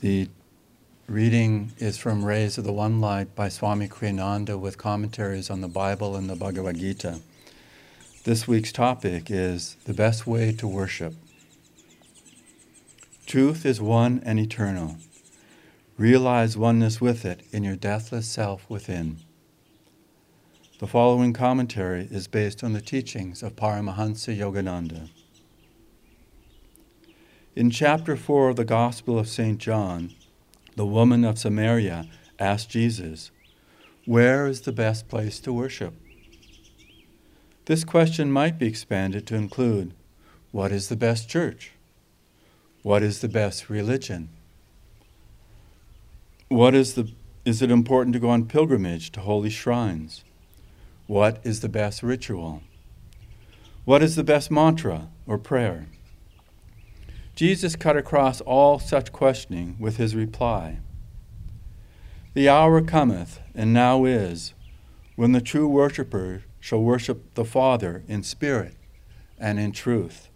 The reading is from Rays of the One Light by Swami Kriyananda with commentaries on the Bible and the Bhagavad Gita. This week's topic is the best way to worship. Truth is one and eternal. Realize oneness with it in your deathless self within. The following commentary is based on the teachings of Paramahansa Yogananda. In chapter 4 of the Gospel of St. John, the woman of Samaria asked Jesus, Where is the best place to worship? This question might be expanded to include What is the best church? What is the best religion? What is the is it important to go on pilgrimage to holy shrines? What is the best ritual? What is the best mantra or prayer? Jesus cut across all such questioning with his reply The hour cometh, and now is, when the true worshipper shall worship the Father in spirit and in truth.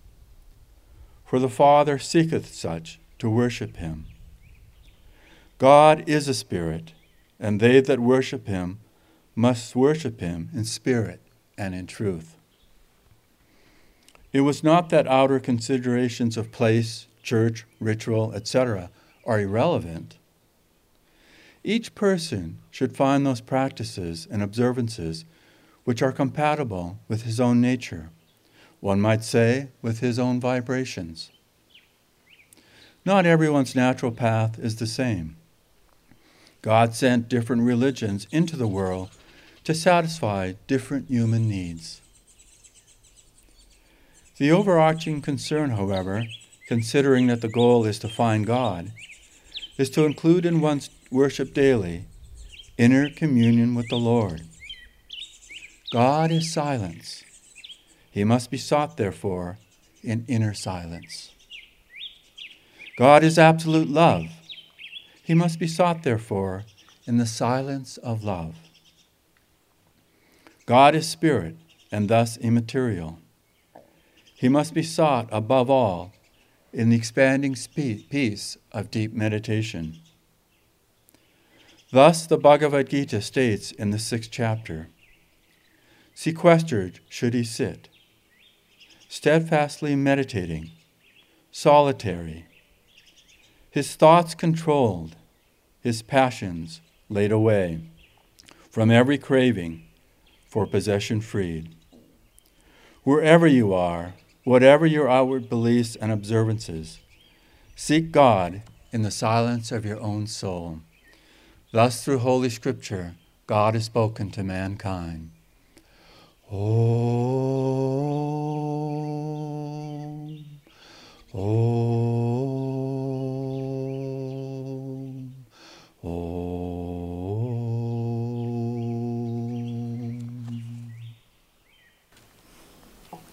For the Father seeketh such to worship him. God is a spirit, and they that worship him must worship him in spirit and in truth. It was not that outer considerations of place, church, ritual, etc., are irrelevant. Each person should find those practices and observances which are compatible with his own nature, one might say, with his own vibrations. Not everyone's natural path is the same. God sent different religions into the world to satisfy different human needs. The overarching concern, however, considering that the goal is to find God, is to include in one's worship daily inner communion with the Lord. God is silence. He must be sought, therefore, in inner silence. God is absolute love. He must be sought, therefore, in the silence of love. God is spirit and thus immaterial. He must be sought above all in the expanding peace of deep meditation. Thus, the Bhagavad Gita states in the sixth chapter Sequestered should he sit, steadfastly meditating, solitary, his thoughts controlled, his passions laid away, from every craving for possession freed. Wherever you are, Whatever your outward beliefs and observances, seek God in the silence of your own soul. Thus, through Holy Scripture, God has spoken to mankind. Om, Om,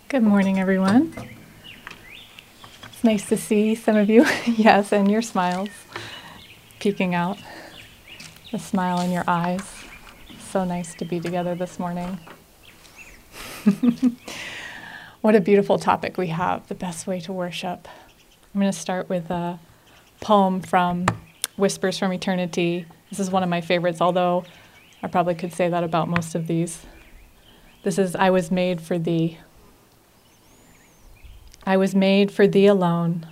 Good morning, everyone. It's nice to see some of you, yes, and your smiles peeking out, the smile in your eyes. So nice to be together this morning. what a beautiful topic we have the best way to worship. I'm going to start with a poem from Whispers from Eternity. This is one of my favorites, although I probably could say that about most of these. This is I Was Made for Thee. I was made for thee alone.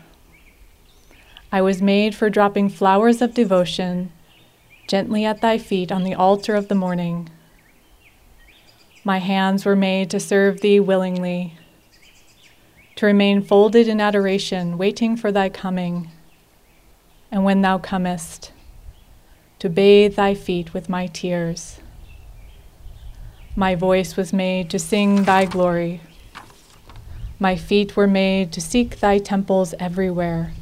I was made for dropping flowers of devotion gently at thy feet on the altar of the morning. My hands were made to serve thee willingly, to remain folded in adoration, waiting for thy coming. And when thou comest, to bathe thy feet with my tears. My voice was made to sing thy glory my feet were made to seek thy temples everywhere.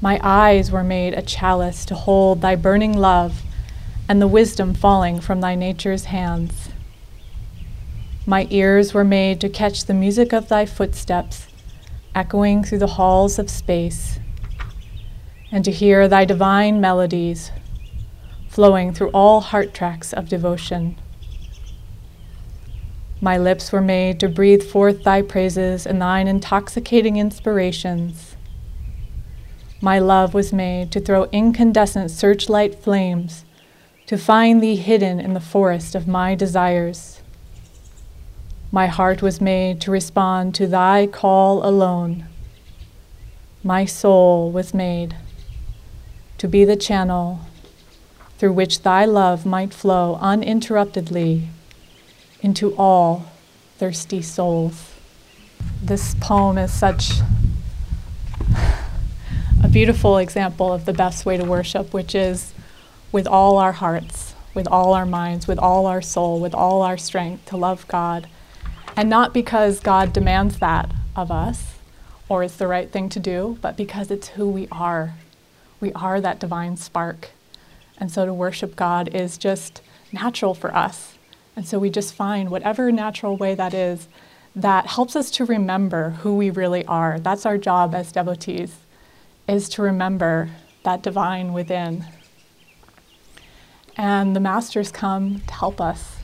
My eyes were made a chalice to hold thy burning love and the wisdom falling from thy nature's hands. My ears were made to catch the music of thy footsteps echoing through the halls of space, and to hear thy divine melodies flowing through all heart tracks of devotion. My lips were made to breathe forth thy praises and thine intoxicating inspirations. My love was made to throw incandescent searchlight flames, to find thee hidden in the forest of my desires. My heart was made to respond to thy call alone. My soul was made to be the channel through which thy love might flow uninterruptedly into all thirsty souls. This poem is such a beautiful example of the best way to worship, which is with all our hearts, with all our minds, with all our soul, with all our strength to love God. And not because God demands that of us or it's the right thing to do, but because it's who we are. We are that divine spark. And so to worship God is just natural for us. And so we just find whatever natural way that is that helps us to remember who we really are. That's our job as devotees, is to remember that divine within. And the masters come to help us,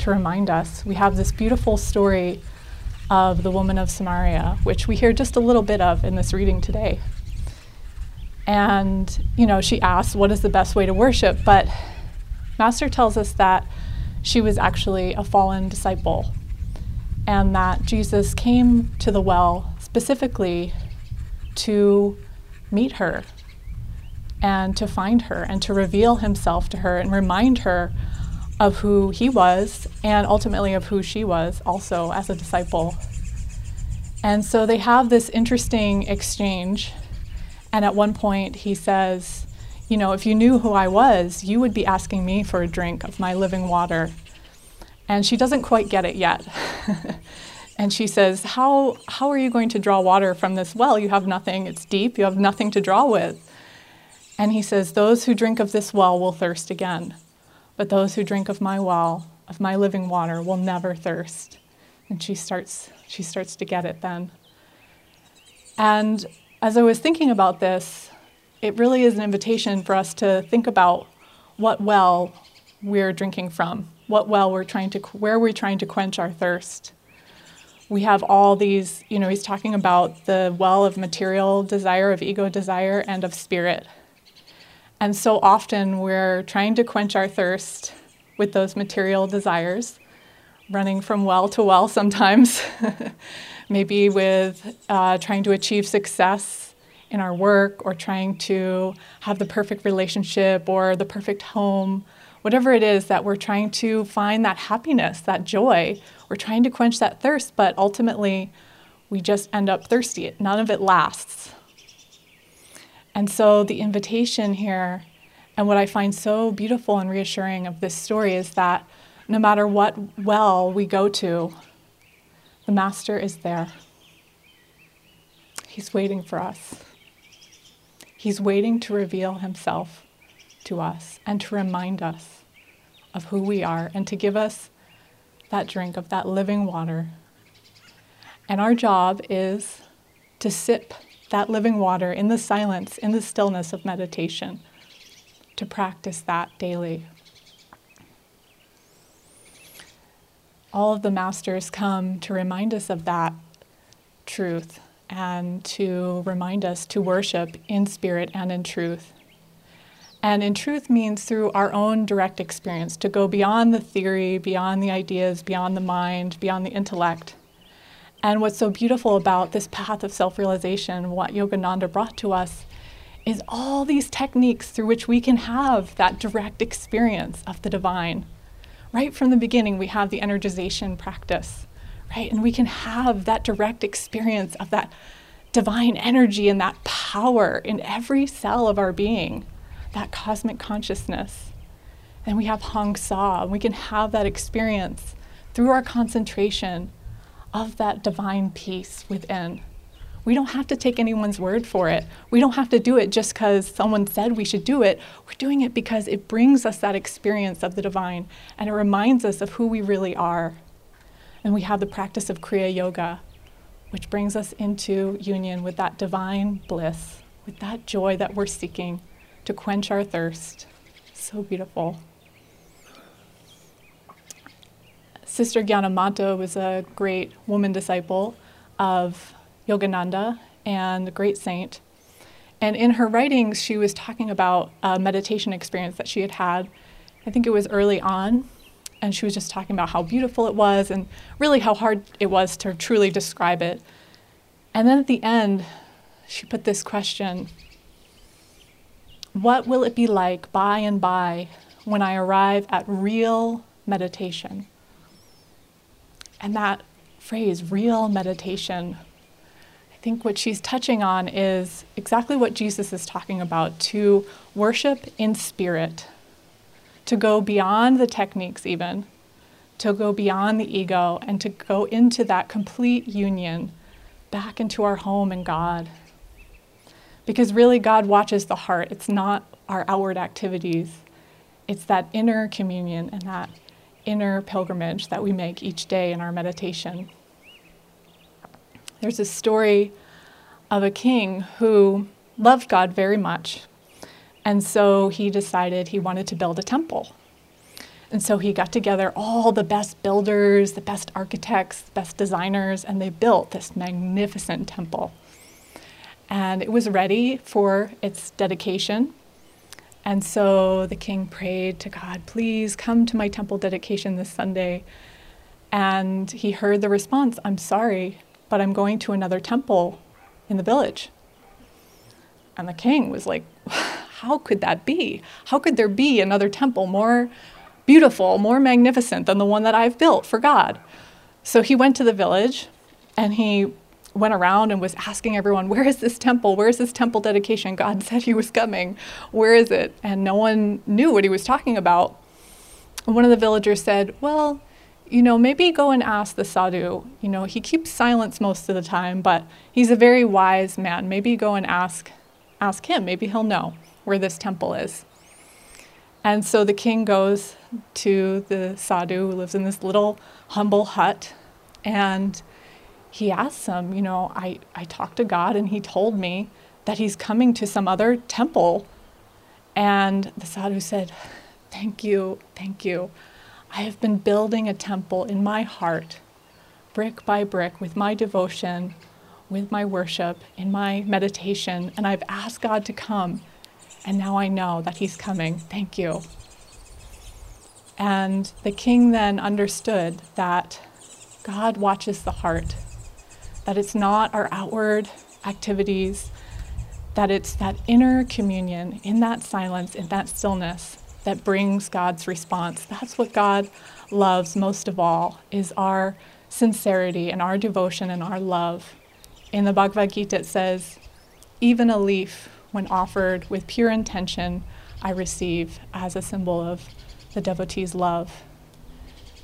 to remind us. We have this beautiful story of the woman of Samaria, which we hear just a little bit of in this reading today. And, you know, she asks, What is the best way to worship? But Master tells us that she was actually a fallen disciple and that Jesus came to the well specifically to meet her and to find her and to reveal himself to her and remind her of who he was and ultimately of who she was also as a disciple. And so they have this interesting exchange. And at one point, he says, You know, if you knew who I was, you would be asking me for a drink of my living water. And she doesn't quite get it yet. and she says, how, how are you going to draw water from this well? You have nothing, it's deep, you have nothing to draw with. And he says, Those who drink of this well will thirst again. But those who drink of my well, of my living water, will never thirst. And she starts, she starts to get it then. And as I was thinking about this, it really is an invitation for us to think about what well we're drinking from, what well we're trying to, where we're trying to quench our thirst. We have all these, you know, he's talking about the well of material desire, of ego desire, and of spirit. And so often we're trying to quench our thirst with those material desires, running from well to well sometimes, maybe with uh, trying to achieve success in our work or trying to have the perfect relationship or the perfect home. Whatever it is that we're trying to find that happiness, that joy, we're trying to quench that thirst, but ultimately we just end up thirsty. None of it lasts. And so the invitation here, and what I find so beautiful and reassuring of this story is that no matter what well we go to, the Master is there. He's waiting for us. He's waiting to reveal himself to us and to remind us of who we are and to give us that drink of that living water. And our job is to sip that living water in the silence, in the stillness of meditation, to practice that daily. All of the masters come to remind us of that truth and to remind us to worship in spirit and in truth. And in truth means through our own direct experience, to go beyond the theory, beyond the ideas, beyond the mind, beyond the intellect and what's so beautiful about this path of self realization, what Yogananda brought to us, is all these techniques through which we can have that direct experience of the divine. Right from the beginning, we have the energization practice, right? And we can have that direct experience of that divine energy and that power in every cell of our being, that cosmic consciousness. And we have Hong Sau, and we can have that experience through our concentration of that divine peace within. We don't have to take anyone's word for it. We don't have to do it just because someone said we should do it. We're doing it because it brings us that experience of the divine and it reminds us of who we really are. And we have the practice of Kriya Yoga, which brings us into union with that divine bliss, with that joy that we're seeking to quench our thirst. So beautiful. Sister Gyanamata was a great woman disciple of Yogananda and a great saint. And in her writings, she was talking about a meditation experience that she had had. I think it was early on. And she was just talking about how beautiful it was and really how hard it was to truly describe it. And then at the end, she put this question What will it be like by and by when I arrive at real meditation? And that phrase, real meditation, I think what she's touching on is exactly what Jesus is talking about to worship in spirit, to go beyond the techniques, even, to go beyond the ego, and to go into that complete union back into our home in God. Because really, God watches the heart, it's not our outward activities, it's that inner communion and that inner pilgrimage that we make each day in our meditation. There's a story of a king who loved God very much, and so he decided he wanted to build a temple. And so he got together all the best builders, the best architects, the best designers, and they built this magnificent temple. And it was ready for its dedication. And so the king prayed to God, please come to my temple dedication this Sunday. And he heard the response, I'm sorry, but I'm going to another temple in the village. And the king was like, How could that be? How could there be another temple more beautiful, more magnificent than the one that I've built for God? So he went to the village and he went around and was asking everyone, Where is this temple? Where is this temple dedication? God said he was coming. Where is it? And no one knew what he was talking about. And one of the villagers said, Well, you know, maybe go and ask the sadhu. You know, he keeps silence most of the time, but he's a very wise man. Maybe go and ask ask him. Maybe he'll know where this temple is. And so the king goes to the sadhu who lives in this little humble hut and he asks him, you know, I, I talked to God and he told me that he's coming to some other temple. And the sadhu said, Thank you, thank you. I have been building a temple in my heart, brick by brick, with my devotion, with my worship, in my meditation, and I've asked God to come, and now I know that He's coming. Thank you. And the king then understood that God watches the heart that it's not our outward activities, that it's that inner communion in that silence, in that stillness that brings God's response. That's what God loves most of all is our sincerity and our devotion and our love. In the Bhagavad Gita it says, even a leaf when offered with pure intention I receive as a symbol of the devotee's love.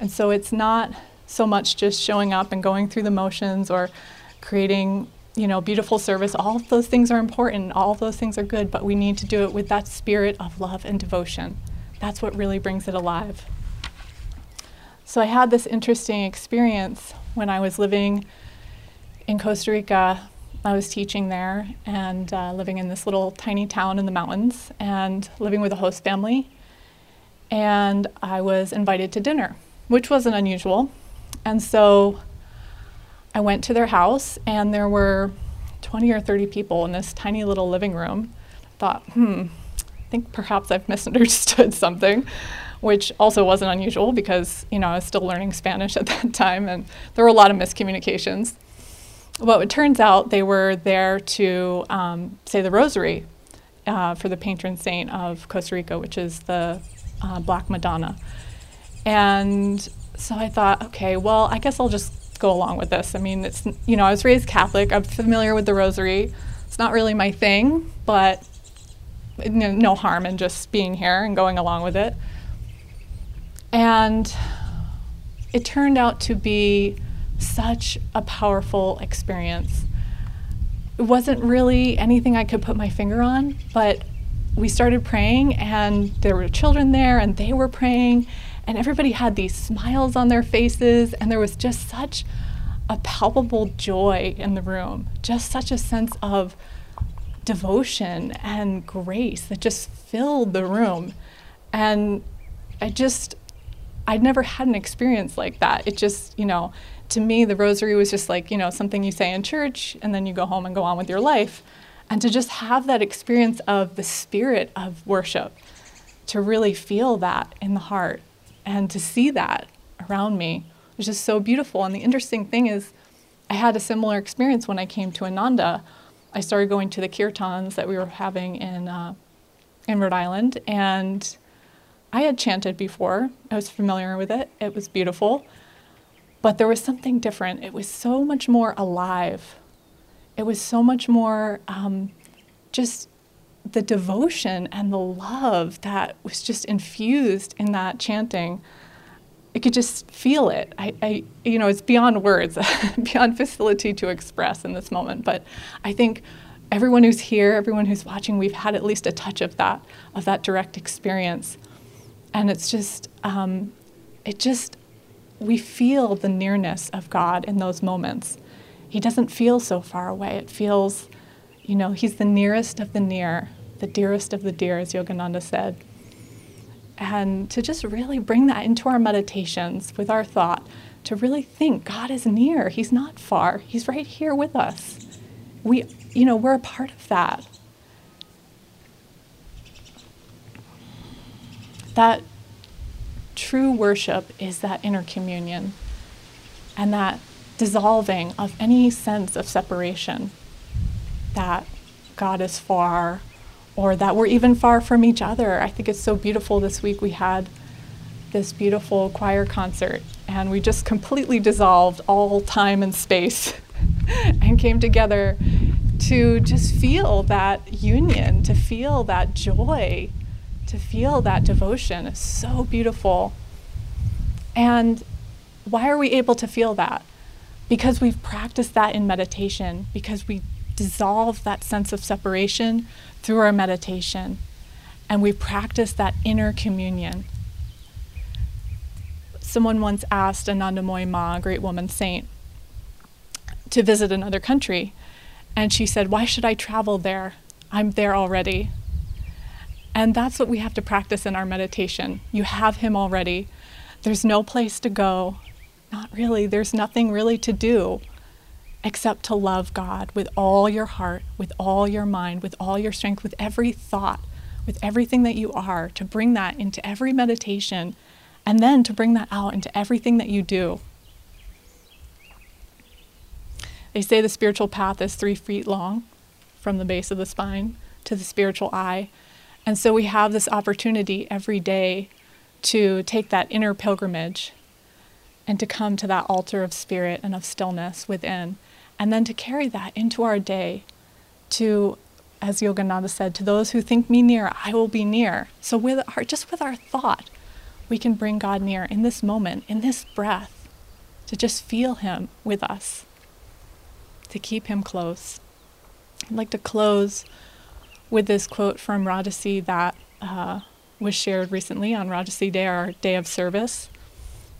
And so it's not so much just showing up and going through the motions or creating you know beautiful service. All of those things are important. All of those things are good but we need to do it with that spirit of love and devotion. That's what really brings it alive. So i had this interesting experience when i was living in costa rica i was teaching there and uh, living in this little tiny town in the mountains and living with a host family and i was invited to dinner which wasn't unusual and so I went to their house, and there were 20 or 30 people in this tiny little living room. Thought, hmm, I think perhaps I've misunderstood something, which also wasn't unusual because you know I was still learning Spanish at that time, and there were a lot of miscommunications. But it turns out they were there to um, say the Rosary uh, for the patron saint of Costa Rica, which is the uh, Black Madonna. And so I thought, okay, well, I guess I'll just go along with this. I mean, it's you know, I was raised Catholic. I'm familiar with the Rosary. It's not really my thing, but no harm in just being here and going along with it. And it turned out to be such a powerful experience. It wasn't really anything I could put my finger on, but we started praying, and there were children there, and they were praying, and everybody had these smiles on their faces, and there was just such a palpable joy in the room, just such a sense of devotion and grace that just filled the room. And I just, I'd never had an experience like that. It just, you know, to me, the rosary was just like, you know, something you say in church and then you go home and go on with your life. And to just have that experience of the spirit of worship, to really feel that in the heart and to see that around me was just so beautiful. And the interesting thing is, I had a similar experience when I came to Ananda. I started going to the kirtans that we were having in, uh, in Rhode Island, and I had chanted before. I was familiar with it. It was beautiful. But there was something different. It was so much more alive. It was so much more um, just the devotion and the love that was just infused in that chanting. I could just feel it. I, I you know, it's beyond words, beyond facility to express in this moment. But I think everyone who's here, everyone who's watching, we've had at least a touch of that, of that direct experience and it's just um, it just we feel the nearness of God in those moments. He doesn't feel so far away. It feels, you know, he's the nearest of the near, the dearest of the dear, as Yogananda said. And to just really bring that into our meditations with our thought, to really think God is near. He's not far. He's right here with us. We, you know, we're a part of that. that true worship is that inner communion and that dissolving of any sense of separation that God is far or that we're even far from each other. I think it's so beautiful this week we had this beautiful choir concert and we just completely dissolved all time and space and came together to just feel that union, to feel that joy to feel that devotion is so beautiful. And why are we able to feel that? Because we've practiced that in meditation, because we dissolve that sense of separation through our meditation, and we practice that inner communion. Someone once asked Anandamoyi Ma, a great woman saint, to visit another country, and she said, Why should I travel there? I'm there already. And that's what we have to practice in our meditation. You have Him already. There's no place to go. Not really. There's nothing really to do except to love God with all your heart, with all your mind, with all your strength, with every thought, with everything that you are, to bring that into every meditation, and then to bring that out into everything that you do. They say the spiritual path is three feet long from the base of the spine to the spiritual eye. And so we have this opportunity every day to take that inner pilgrimage and to come to that altar of spirit and of stillness within, and then to carry that into our day to, as Yogananda said, to those who think me near, I will be near. So with our, just with our thought, we can bring God near in this moment, in this breath, to just feel Him with us, to keep Him close. I'd like to close with this quote from Rajarsi that uh, was shared recently on Rajarsi Day, our day of service.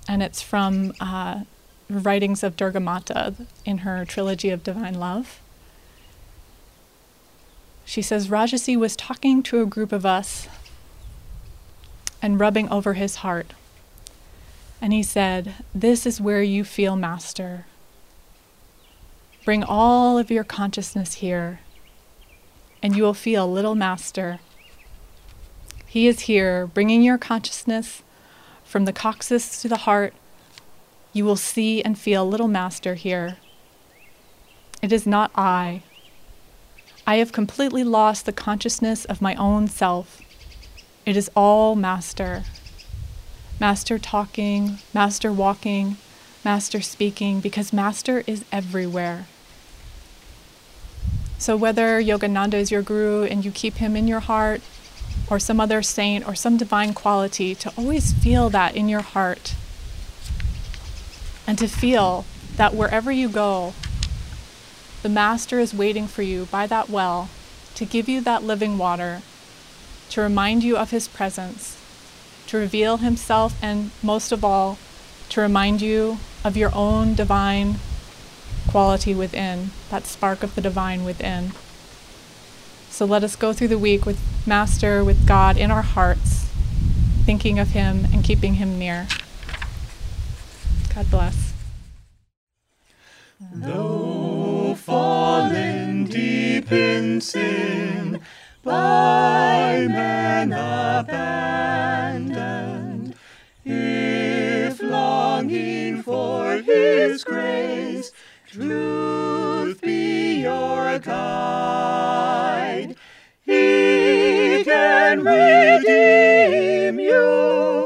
And it's from uh, writings of Durga Mata in her trilogy of Divine Love. She says Rajarsi was talking to a group of us and rubbing over his heart. And he said, This is where you feel master. Bring all of your consciousness here and you will feel little master. He is here, bringing your consciousness from the coccyx to the heart. You will see and feel little master here. It is not I. I have completely lost the consciousness of my own self. It is all master. Master talking, master walking, master speaking, because master is everywhere. So, whether Yogananda is your guru and you keep him in your heart, or some other saint, or some divine quality, to always feel that in your heart. And to feel that wherever you go, the Master is waiting for you by that well to give you that living water, to remind you of his presence, to reveal himself, and most of all, to remind you of your own divine quality within, that spark of the divine within. So let us go through the week with Master, with God in our hearts, thinking of Him and keeping Him near. God bless. Though fallen deep in sin, by men abandoned. If longing for His truth be your guide, He can redeem you